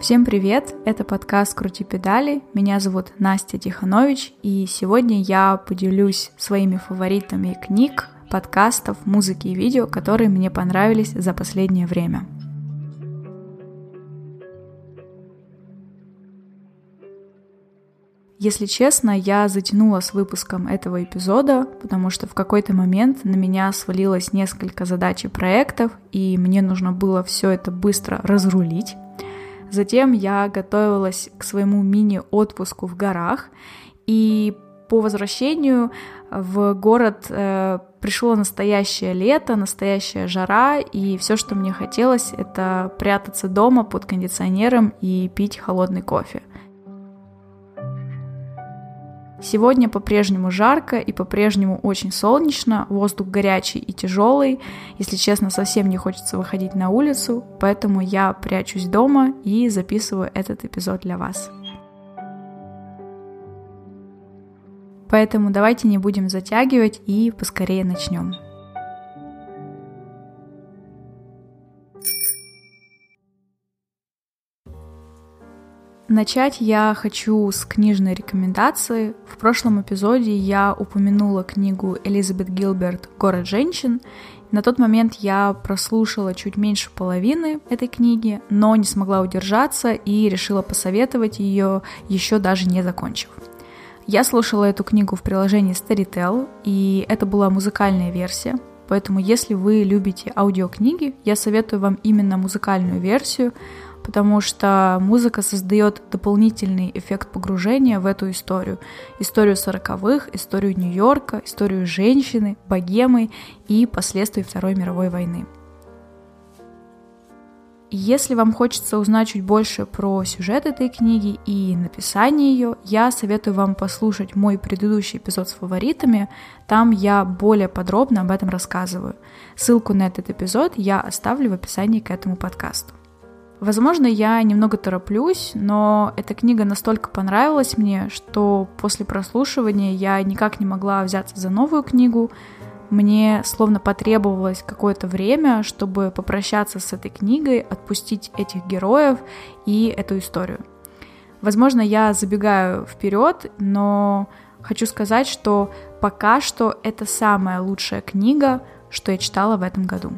Всем привет! Это подкаст «Крути педали». Меня зовут Настя Тиханович, и сегодня я поделюсь своими фаворитами книг, подкастов, музыки и видео, которые мне понравились за последнее время. Если честно, я затянула с выпуском этого эпизода, потому что в какой-то момент на меня свалилось несколько задач и проектов, и мне нужно было все это быстро разрулить. Затем я готовилась к своему мини-отпуску в горах, и по возвращению в город э, пришло настоящее лето, настоящая жара, и все, что мне хотелось, это прятаться дома под кондиционером и пить холодный кофе. Сегодня по-прежнему жарко и по-прежнему очень солнечно, воздух горячий и тяжелый. Если честно, совсем не хочется выходить на улицу, поэтому я прячусь дома и записываю этот эпизод для вас. Поэтому давайте не будем затягивать и поскорее начнем. Начать я хочу с книжной рекомендации. В прошлом эпизоде я упомянула книгу Элизабет Гилберт «Город женщин». На тот момент я прослушала чуть меньше половины этой книги, но не смогла удержаться и решила посоветовать ее, еще даже не закончив. Я слушала эту книгу в приложении Storytel, и это была музыкальная версия, поэтому если вы любите аудиокниги, я советую вам именно музыкальную версию, потому что музыка создает дополнительный эффект погружения в эту историю. Историю сороковых, историю Нью-Йорка, историю женщины, богемы и последствий Второй мировой войны. Если вам хочется узнать чуть больше про сюжет этой книги и написание ее, я советую вам послушать мой предыдущий эпизод с фаворитами. Там я более подробно об этом рассказываю. Ссылку на этот эпизод я оставлю в описании к этому подкасту. Возможно, я немного тороплюсь, но эта книга настолько понравилась мне, что после прослушивания я никак не могла взяться за новую книгу. Мне словно потребовалось какое-то время, чтобы попрощаться с этой книгой, отпустить этих героев и эту историю. Возможно, я забегаю вперед, но хочу сказать, что пока что это самая лучшая книга, что я читала в этом году.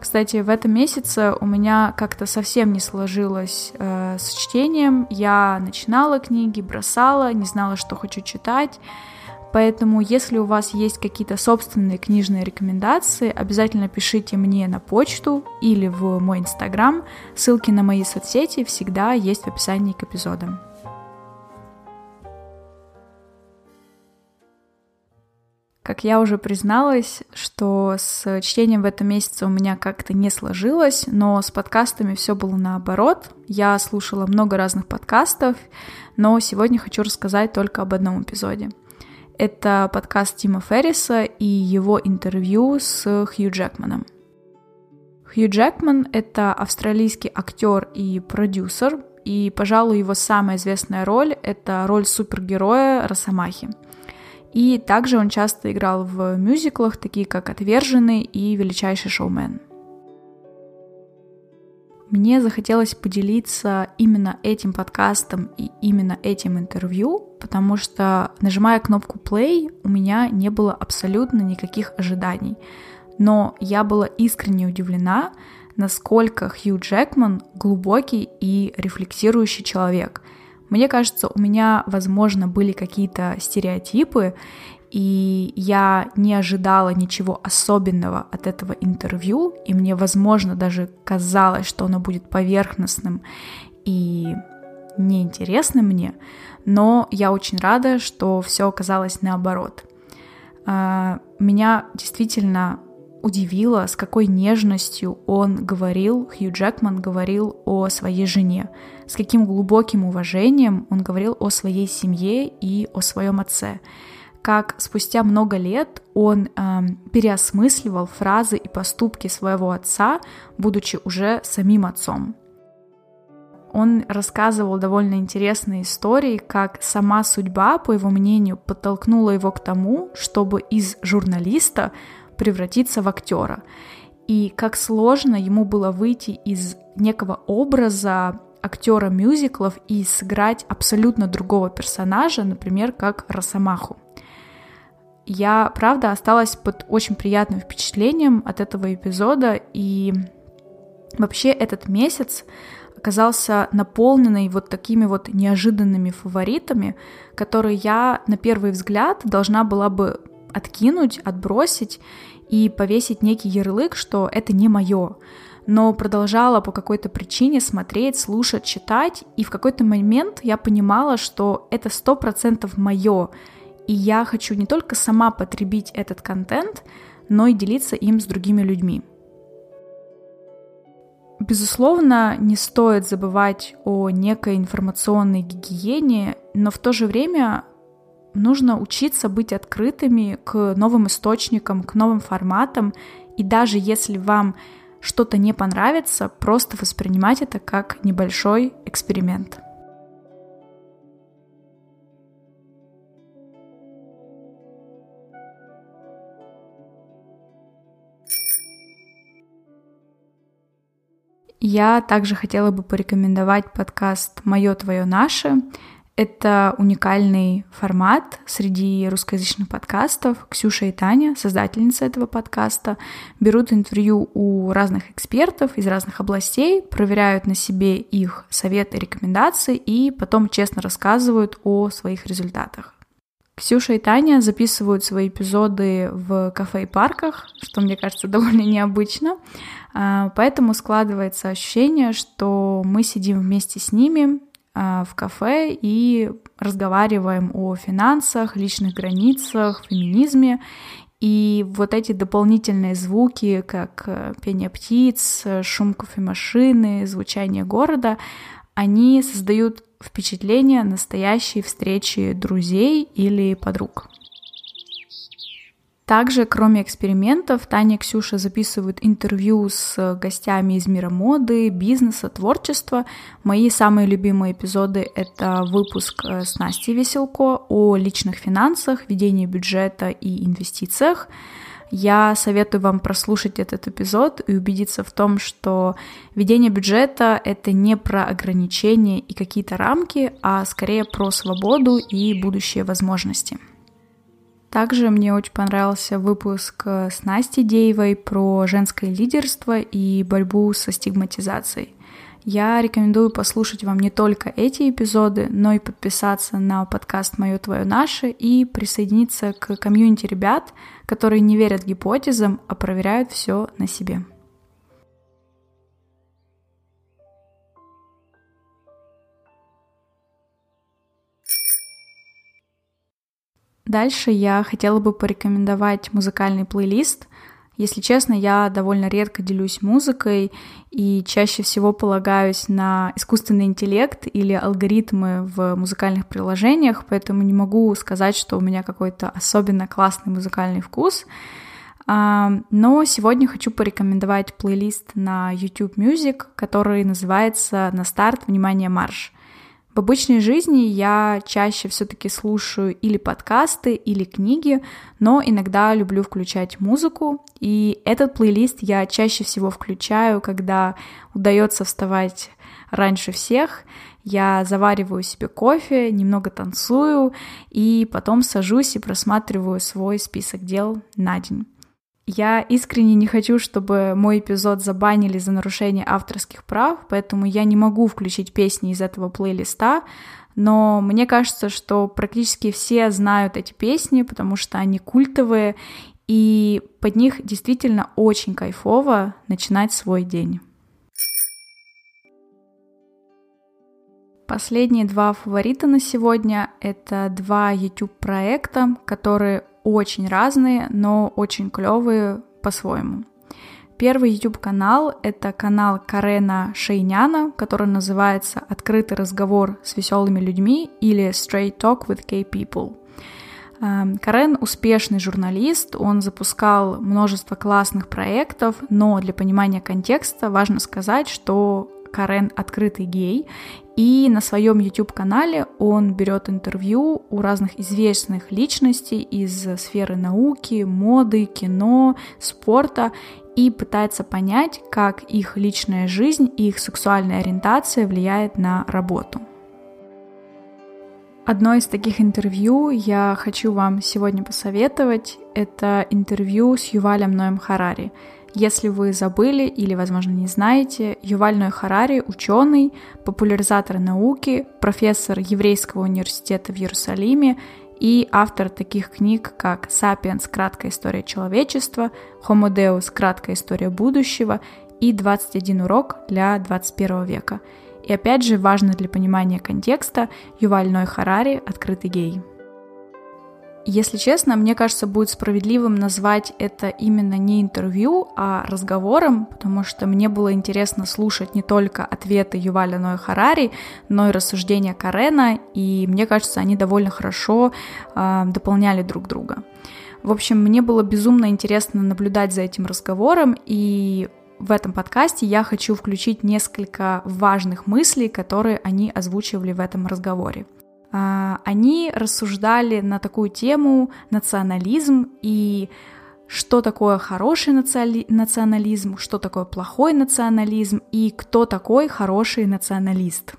Кстати, в этом месяце у меня как-то совсем не сложилось э, с чтением. Я начинала книги, бросала, не знала, что хочу читать. Поэтому, если у вас есть какие-то собственные книжные рекомендации, обязательно пишите мне на почту или в мой инстаграм. Ссылки на мои соцсети всегда есть в описании к эпизодам. Как я уже призналась, что с чтением в этом месяце у меня как-то не сложилось, но с подкастами все было наоборот. Я слушала много разных подкастов, но сегодня хочу рассказать только об одном эпизоде. Это подкаст Тима Ферриса и его интервью с Хью Джекманом. Хью Джекман — это австралийский актер и продюсер, и, пожалуй, его самая известная роль — это роль супергероя Росомахи — и также он часто играл в мюзиклах, такие как «Отверженный» и «Величайший шоумен». Мне захотелось поделиться именно этим подкастом и именно этим интервью, потому что, нажимая кнопку play, у меня не было абсолютно никаких ожиданий. Но я была искренне удивлена, насколько Хью Джекман глубокий и рефлексирующий человек — мне кажется, у меня, возможно, были какие-то стереотипы, и я не ожидала ничего особенного от этого интервью, и мне, возможно, даже казалось, что оно будет поверхностным и неинтересным мне, но я очень рада, что все оказалось наоборот. А, меня действительно удивило, с какой нежностью он говорил, Хью Джекман говорил о своей жене, с каким глубоким уважением он говорил о своей семье и о своем отце, как спустя много лет он э, переосмысливал фразы и поступки своего отца, будучи уже самим отцом. он рассказывал довольно интересные истории, как сама судьба, по его мнению, подтолкнула его к тому, чтобы из журналиста превратиться в актера. И как сложно ему было выйти из некого образа актера мюзиклов и сыграть абсолютно другого персонажа, например, как Росомаху. Я, правда, осталась под очень приятным впечатлением от этого эпизода, и вообще этот месяц оказался наполненный вот такими вот неожиданными фаворитами, которые я на первый взгляд должна была бы откинуть, отбросить и повесить некий ярлык, что это не мое но продолжала по какой-то причине смотреть, слушать, читать, и в какой-то момент я понимала, что это сто процентов мое, и я хочу не только сама потребить этот контент, но и делиться им с другими людьми. Безусловно, не стоит забывать о некой информационной гигиене, но в то же время нужно учиться быть открытыми к новым источникам, к новым форматам, и даже если вам что-то не понравится, просто воспринимать это как небольшой эксперимент. Я также хотела бы порекомендовать подкаст «Мое, твое, наше». Это уникальный формат среди русскоязычных подкастов. Ксюша и Таня, создательницы этого подкаста, берут интервью у разных экспертов из разных областей, проверяют на себе их советы рекомендации и потом честно рассказывают о своих результатах. Ксюша и Таня записывают свои эпизоды в кафе и парках, что мне кажется довольно необычно. А, поэтому складывается ощущение, что мы сидим вместе с ними, в кафе и разговариваем о финансах, личных границах, феминизме. И вот эти дополнительные звуки, как э, пение птиц, шум кофемашины, звучание города, они создают впечатление настоящей встречи друзей или подруг. Также, кроме экспериментов, Таня и Ксюша записывают интервью с гостями из мира моды, бизнеса, творчества. Мои самые любимые эпизоды — это выпуск э, с Настей Веселко о личных финансах, ведении бюджета и инвестициях. Я советую вам прослушать этот эпизод и убедиться в том, что ведение бюджета — это не про ограничения и какие-то рамки, а скорее про свободу и будущие возможности. Также мне очень понравился выпуск э, с Настей Деевой про женское лидерство и борьбу со стигматизацией. Я рекомендую послушать вам не только эти эпизоды, но и подписаться на подкаст «Мое, твое, наше» и присоединиться к комьюнити ребят, которые не верят гипотезам, а проверяют все на себе. Дальше я хотела бы порекомендовать музыкальный плейлист. Если честно, я довольно редко делюсь музыкой и чаще всего полагаюсь на искусственный интеллект или алгоритмы в музыкальных приложениях, поэтому не могу сказать, что у меня какой-то особенно классный музыкальный вкус. А, но сегодня хочу порекомендовать плейлист на YouTube Music, который называется «На старт, внимание, марш». В обычной жизни я чаще все-таки слушаю или подкасты, или книги, но иногда люблю включать музыку, и этот плейлист я чаще всего включаю, когда удается вставать раньше всех, я завариваю себе кофе, немного танцую, и потом сажусь и просматриваю свой список дел на день. Я искренне не хочу, чтобы мой эпизод забанили за нарушение авторских прав, поэтому я не могу включить песни из этого плейлиста, но мне кажется, что практически все знают эти песни, потому что они культовые, и под них действительно очень кайфово начинать свой день. Последние два фаворита на сегодня — это два YouTube-проекта, которые очень разные, но очень клевые по-своему. Первый YouTube-канал — это канал Карена Шейняна, который называется «Открытый разговор с веселыми людьми» или «Straight Talk with Gay People». Эм, Карен успешный журналист, он запускал множество классных проектов, но для понимания контекста важно сказать, что Карен Открытый гей, и на своем YouTube-канале он берет интервью у разных известных личностей из сферы науки, моды, кино, спорта и пытается понять, как их личная жизнь и их сексуальная ориентация влияет на работу. Одно из таких интервью я хочу вам сегодня посоветовать. Это интервью с Ювалем Ноем Харари — если вы забыли или, возможно, не знаете, Юваль Ной Харари – ученый, популяризатор науки, профессор Еврейского университета в Иерусалиме и автор таких книг, как «Сапиенс. Краткая история человечества», «Homo Deus. Краткая история будущего» и «21 урок для 21 века». И опять же, важно для понимания контекста, Юваль Ной Харари – открытый гей. Если честно, мне кажется, будет справедливым назвать это именно не интервью, а разговором, потому что мне было интересно слушать не только ответы Юваля Ноя Харари, но и рассуждения Карена, и мне кажется, они довольно хорошо э, дополняли друг друга. В общем, мне было безумно интересно наблюдать за этим разговором, и в этом подкасте я хочу включить несколько важных мыслей, которые они озвучивали в этом разговоре. А, они рассуждали на такую тему национализм и что такое хороший национализм, что такое плохой национализм и кто такой хороший националист.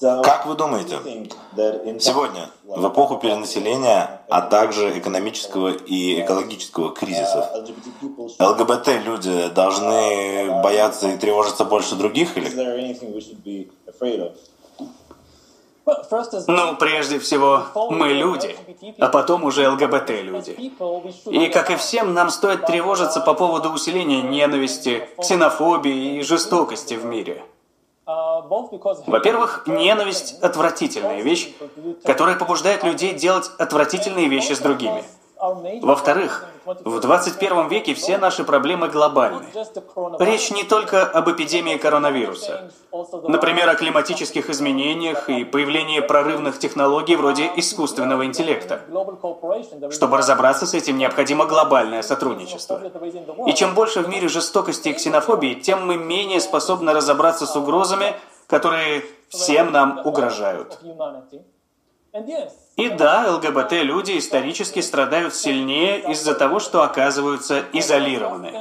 Как вы думаете, сегодня, в эпоху перенаселения, а также экономического и экологического кризисов, ЛГБТ-люди должны бояться и тревожиться больше других или? Ну, прежде всего, мы люди, а потом уже ЛГБТ-люди. И, как и всем, нам стоит тревожиться по поводу усиления ненависти, ксенофобии и жестокости в мире. Во-первых, ненависть – отвратительная вещь, которая побуждает людей делать отвратительные вещи с другими – во-вторых, в 21 веке все наши проблемы глобальны. Речь не только об эпидемии коронавируса. Например, о климатических изменениях и появлении прорывных технологий вроде искусственного интеллекта. Чтобы разобраться с этим, необходимо глобальное сотрудничество. И чем больше в мире жестокости и ксенофобии, тем мы менее способны разобраться с угрозами, которые всем нам угрожают. И да, ЛГБТ-люди исторически страдают сильнее из-за того, что оказываются изолированы.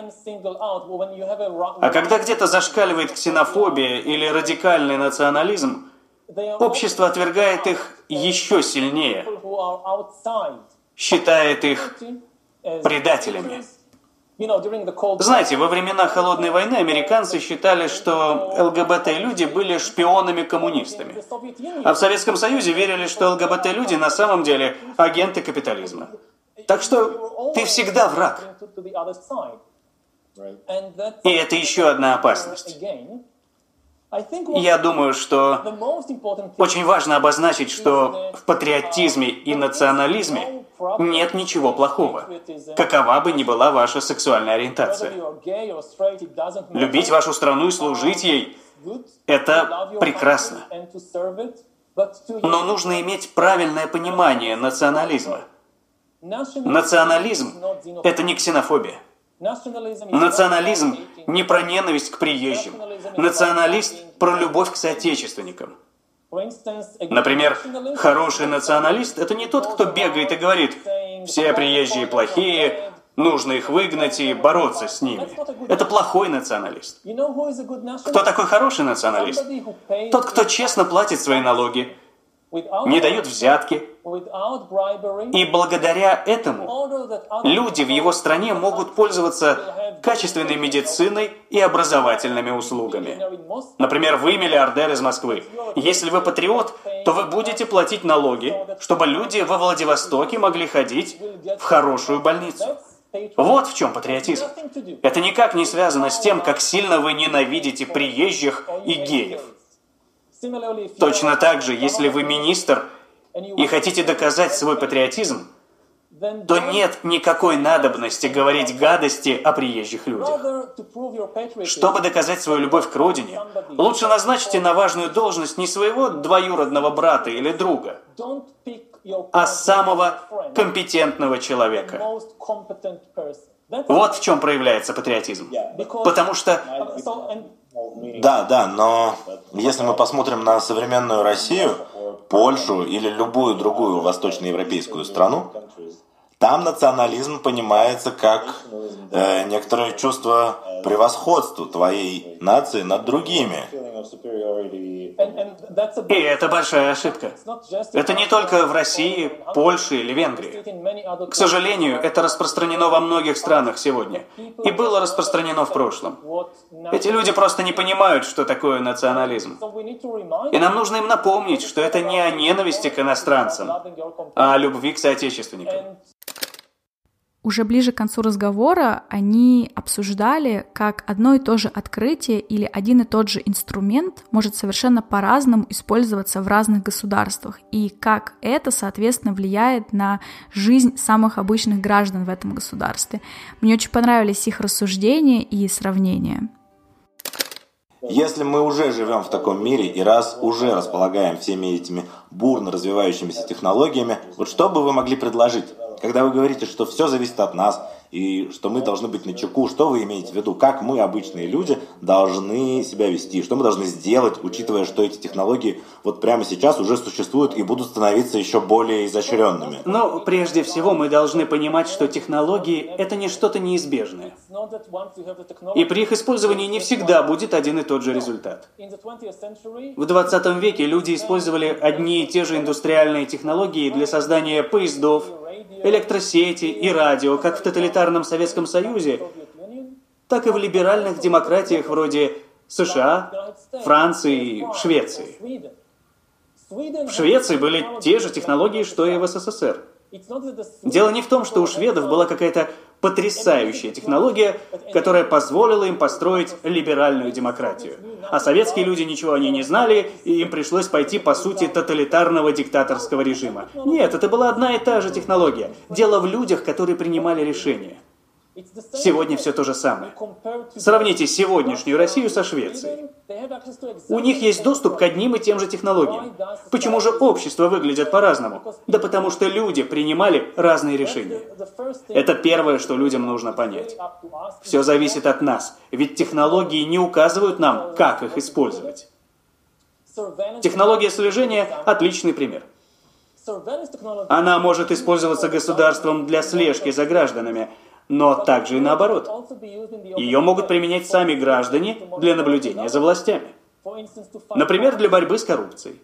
А когда где-то зашкаливает ксенофобия или радикальный национализм, общество отвергает их еще сильнее, считает их предателями. Знаете, во времена Холодной войны американцы считали, что ЛГБТ-люди были шпионами-коммунистами. А в Советском Союзе верили, что ЛГБТ-люди на самом деле агенты капитализма. Так что ты всегда враг. И это еще одна опасность. Я думаю, что очень важно обозначить, что в патриотизме и национализме нет ничего плохого, какова бы ни была ваша сексуальная ориентация. Любить вашу страну и служить ей – это прекрасно. Но нужно иметь правильное понимание национализма. Национализм – это не ксенофобия. Национализм не про ненависть к приезжим. Националист про любовь к соотечественникам. Например, хороший националист – это не тот, кто бегает и говорит «все приезжие плохие, нужно их выгнать и бороться с ними». Это плохой националист. Кто такой хороший националист? Тот, кто честно платит свои налоги, не дают взятки. И благодаря этому люди в его стране могут пользоваться качественной медициной и образовательными услугами. Например, вы миллиардер из Москвы. Если вы патриот, то вы будете платить налоги, чтобы люди во Владивостоке могли ходить в хорошую больницу. Вот в чем патриотизм. Это никак не связано с тем, как сильно вы ненавидите приезжих и геев. Точно так же, если вы министр и хотите доказать свой патриотизм, то нет никакой надобности говорить гадости о приезжих людях. Чтобы доказать свою любовь к родине, лучше назначьте на важную должность не своего двоюродного брата или друга, а самого компетентного человека. Вот в чем проявляется патриотизм. Потому что... Да, да, но если мы посмотрим на современную Россию, Польшу или любую другую восточноевропейскую страну, там национализм понимается как э, некоторое чувство превосходства твоей нации над другими. И это большая ошибка. Это не только в России, Польше или Венгрии. К сожалению, это распространено во многих странах сегодня. И было распространено в прошлом. Эти люди просто не понимают, что такое национализм. И нам нужно им напомнить, что это не о ненависти к иностранцам, а о любви к соотечественникам. Уже ближе к концу разговора они обсуждали, как одно и то же открытие или один и тот же инструмент может совершенно по-разному использоваться в разных государствах, и как это, соответственно, влияет на жизнь самых обычных граждан в этом государстве. Мне очень понравились их рассуждения и сравнения. Если мы уже живем в таком мире и раз уже располагаем всеми этими бурно развивающимися технологиями, вот что бы вы могли предложить? Когда вы говорите, что все зависит от нас, и что мы должны быть на чеку, что вы имеете в виду, как мы, обычные люди, должны себя вести, что мы должны сделать, учитывая, что эти технологии вот прямо сейчас уже существуют и будут становиться еще более изощренными? Ну, прежде всего, мы должны понимать, что технологии — это не что-то неизбежное. И при их использовании не всегда будет один и тот же результат. В 20 веке люди использовали одни и те же индустриальные технологии для создания поездов, электросети и радио, как в тоталитарном Советском Союзе, так и в либеральных демократиях вроде США, Франции и Швеции. В Швеции были те же технологии, что и в СССР. Дело не в том, что у шведов была какая-то потрясающая технология, которая позволила им построить либеральную демократию. А советские люди ничего о ней не знали, и им пришлось пойти по сути тоталитарного диктаторского режима. Нет, это была одна и та же технология. Дело в людях, которые принимали решения. Сегодня все то же самое. Сравните сегодняшнюю Россию со Швецией. У них есть доступ к одним и тем же технологиям. Почему же общество выглядит по-разному? Да потому что люди принимали разные решения. Это первое, что людям нужно понять. Все зависит от нас, ведь технологии не указывают нам, как их использовать. Технология слежения – отличный пример. Она может использоваться государством для слежки за гражданами – но также и наоборот. Ее могут применять сами граждане для наблюдения за властями. Например, для борьбы с коррупцией.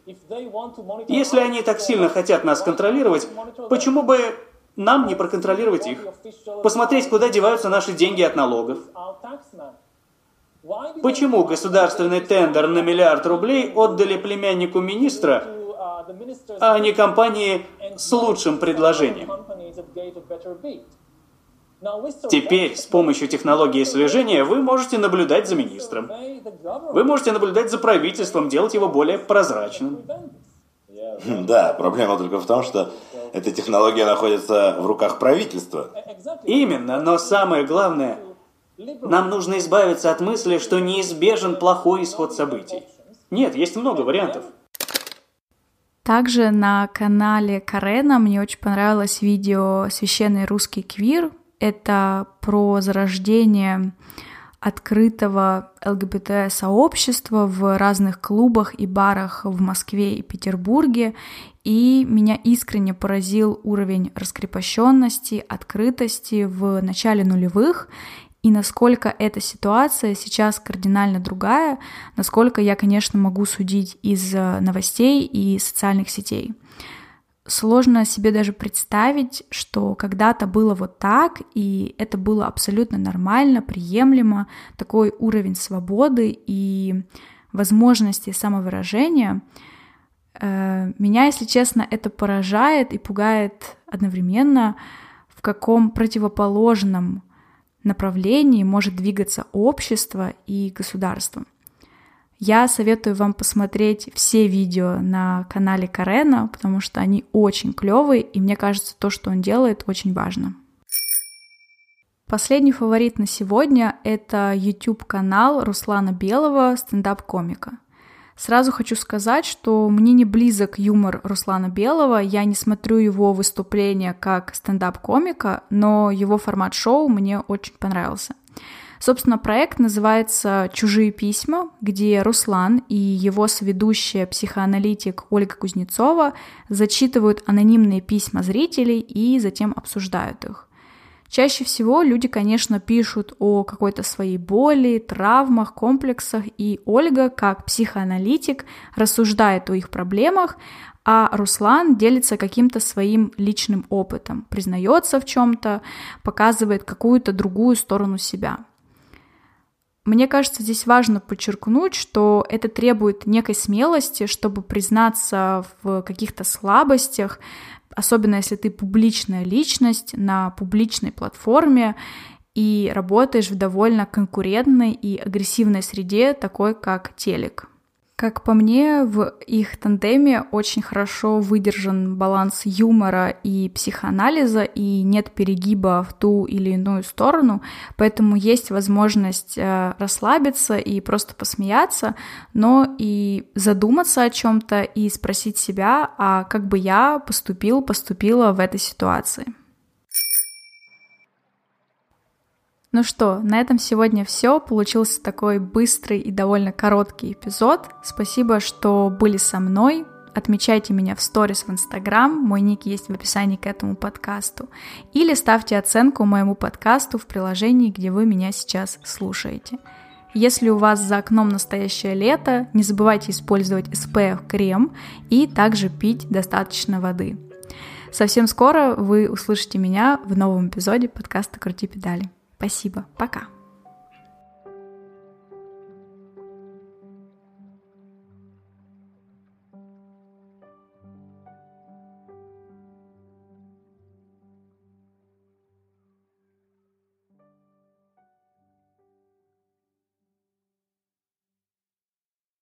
Если они так сильно хотят нас контролировать, почему бы нам не проконтролировать их? Посмотреть, куда деваются наши деньги от налогов? Почему государственный тендер на миллиард рублей отдали племяннику министра, а не компании с лучшим предложением? Теперь с помощью технологии слежения вы можете наблюдать за министром. Вы можете наблюдать за правительством, делать его более прозрачным. Да, проблема только в том, что эта технология находится в руках правительства. Именно, но самое главное, нам нужно избавиться от мысли, что неизбежен плохой исход событий. Нет, есть много вариантов. Также на канале Карена мне очень понравилось видео «Священный русский квир», это про зарождение открытого ЛГБТ-сообщества в разных клубах и барах в Москве и Петербурге, и меня искренне поразил уровень раскрепощенности, открытости в начале нулевых, и насколько эта ситуация сейчас кардинально другая, насколько я, конечно, могу судить из новостей и социальных сетей сложно себе даже представить, что когда-то было вот так, и это было абсолютно нормально, приемлемо, такой уровень свободы и возможности самовыражения. Э, меня, если честно, это поражает и пугает одновременно, в каком противоположном направлении может двигаться общество и государство. Я советую вам посмотреть все видео на канале Карена, потому что они очень клевые, и мне кажется, то, что он делает, очень важно. Последний фаворит на сегодня — это YouTube-канал Руслана Белого, стендап-комика. Сразу хочу сказать, что мне не близок юмор Руслана Белого, я не смотрю его выступления как стендап-комика, но его формат шоу мне очень понравился. Собственно, проект называется «Чужие письма», где Руслан и его соведущая психоаналитик Ольга Кузнецова зачитывают анонимные письма зрителей и затем обсуждают их. Чаще всего люди, конечно, пишут о какой-то своей боли, травмах, комплексах, и Ольга, как психоаналитик, рассуждает о их проблемах, а Руслан делится каким-то своим личным опытом, признается в чем-то, показывает какую-то другую сторону себя. Мне кажется, здесь важно подчеркнуть, что это требует некой смелости, чтобы признаться в каких-то слабостях, особенно если ты публичная личность на публичной платформе и работаешь в довольно конкурентной и агрессивной среде, такой как телек. Как по мне, в их тандеме очень хорошо выдержан баланс юмора и психоанализа, и нет перегиба в ту или иную сторону, поэтому есть возможность э, расслабиться и просто посмеяться, но и задуматься о чем-то и спросить себя, а как бы я поступил, поступила в этой ситуации. Ну что, на этом сегодня все. Получился такой быстрый и довольно короткий эпизод. Спасибо, что были со мной. Отмечайте меня в сторис в Инстаграм, мой ник есть в описании к этому подкасту. Или ставьте оценку моему подкасту в приложении, где вы меня сейчас слушаете. Если у вас за окном настоящее лето, не забывайте использовать SPF крем и также пить достаточно воды. Совсем скоро вы услышите меня в новом эпизоде подкаста «Крути педали». Спасибо. Пока.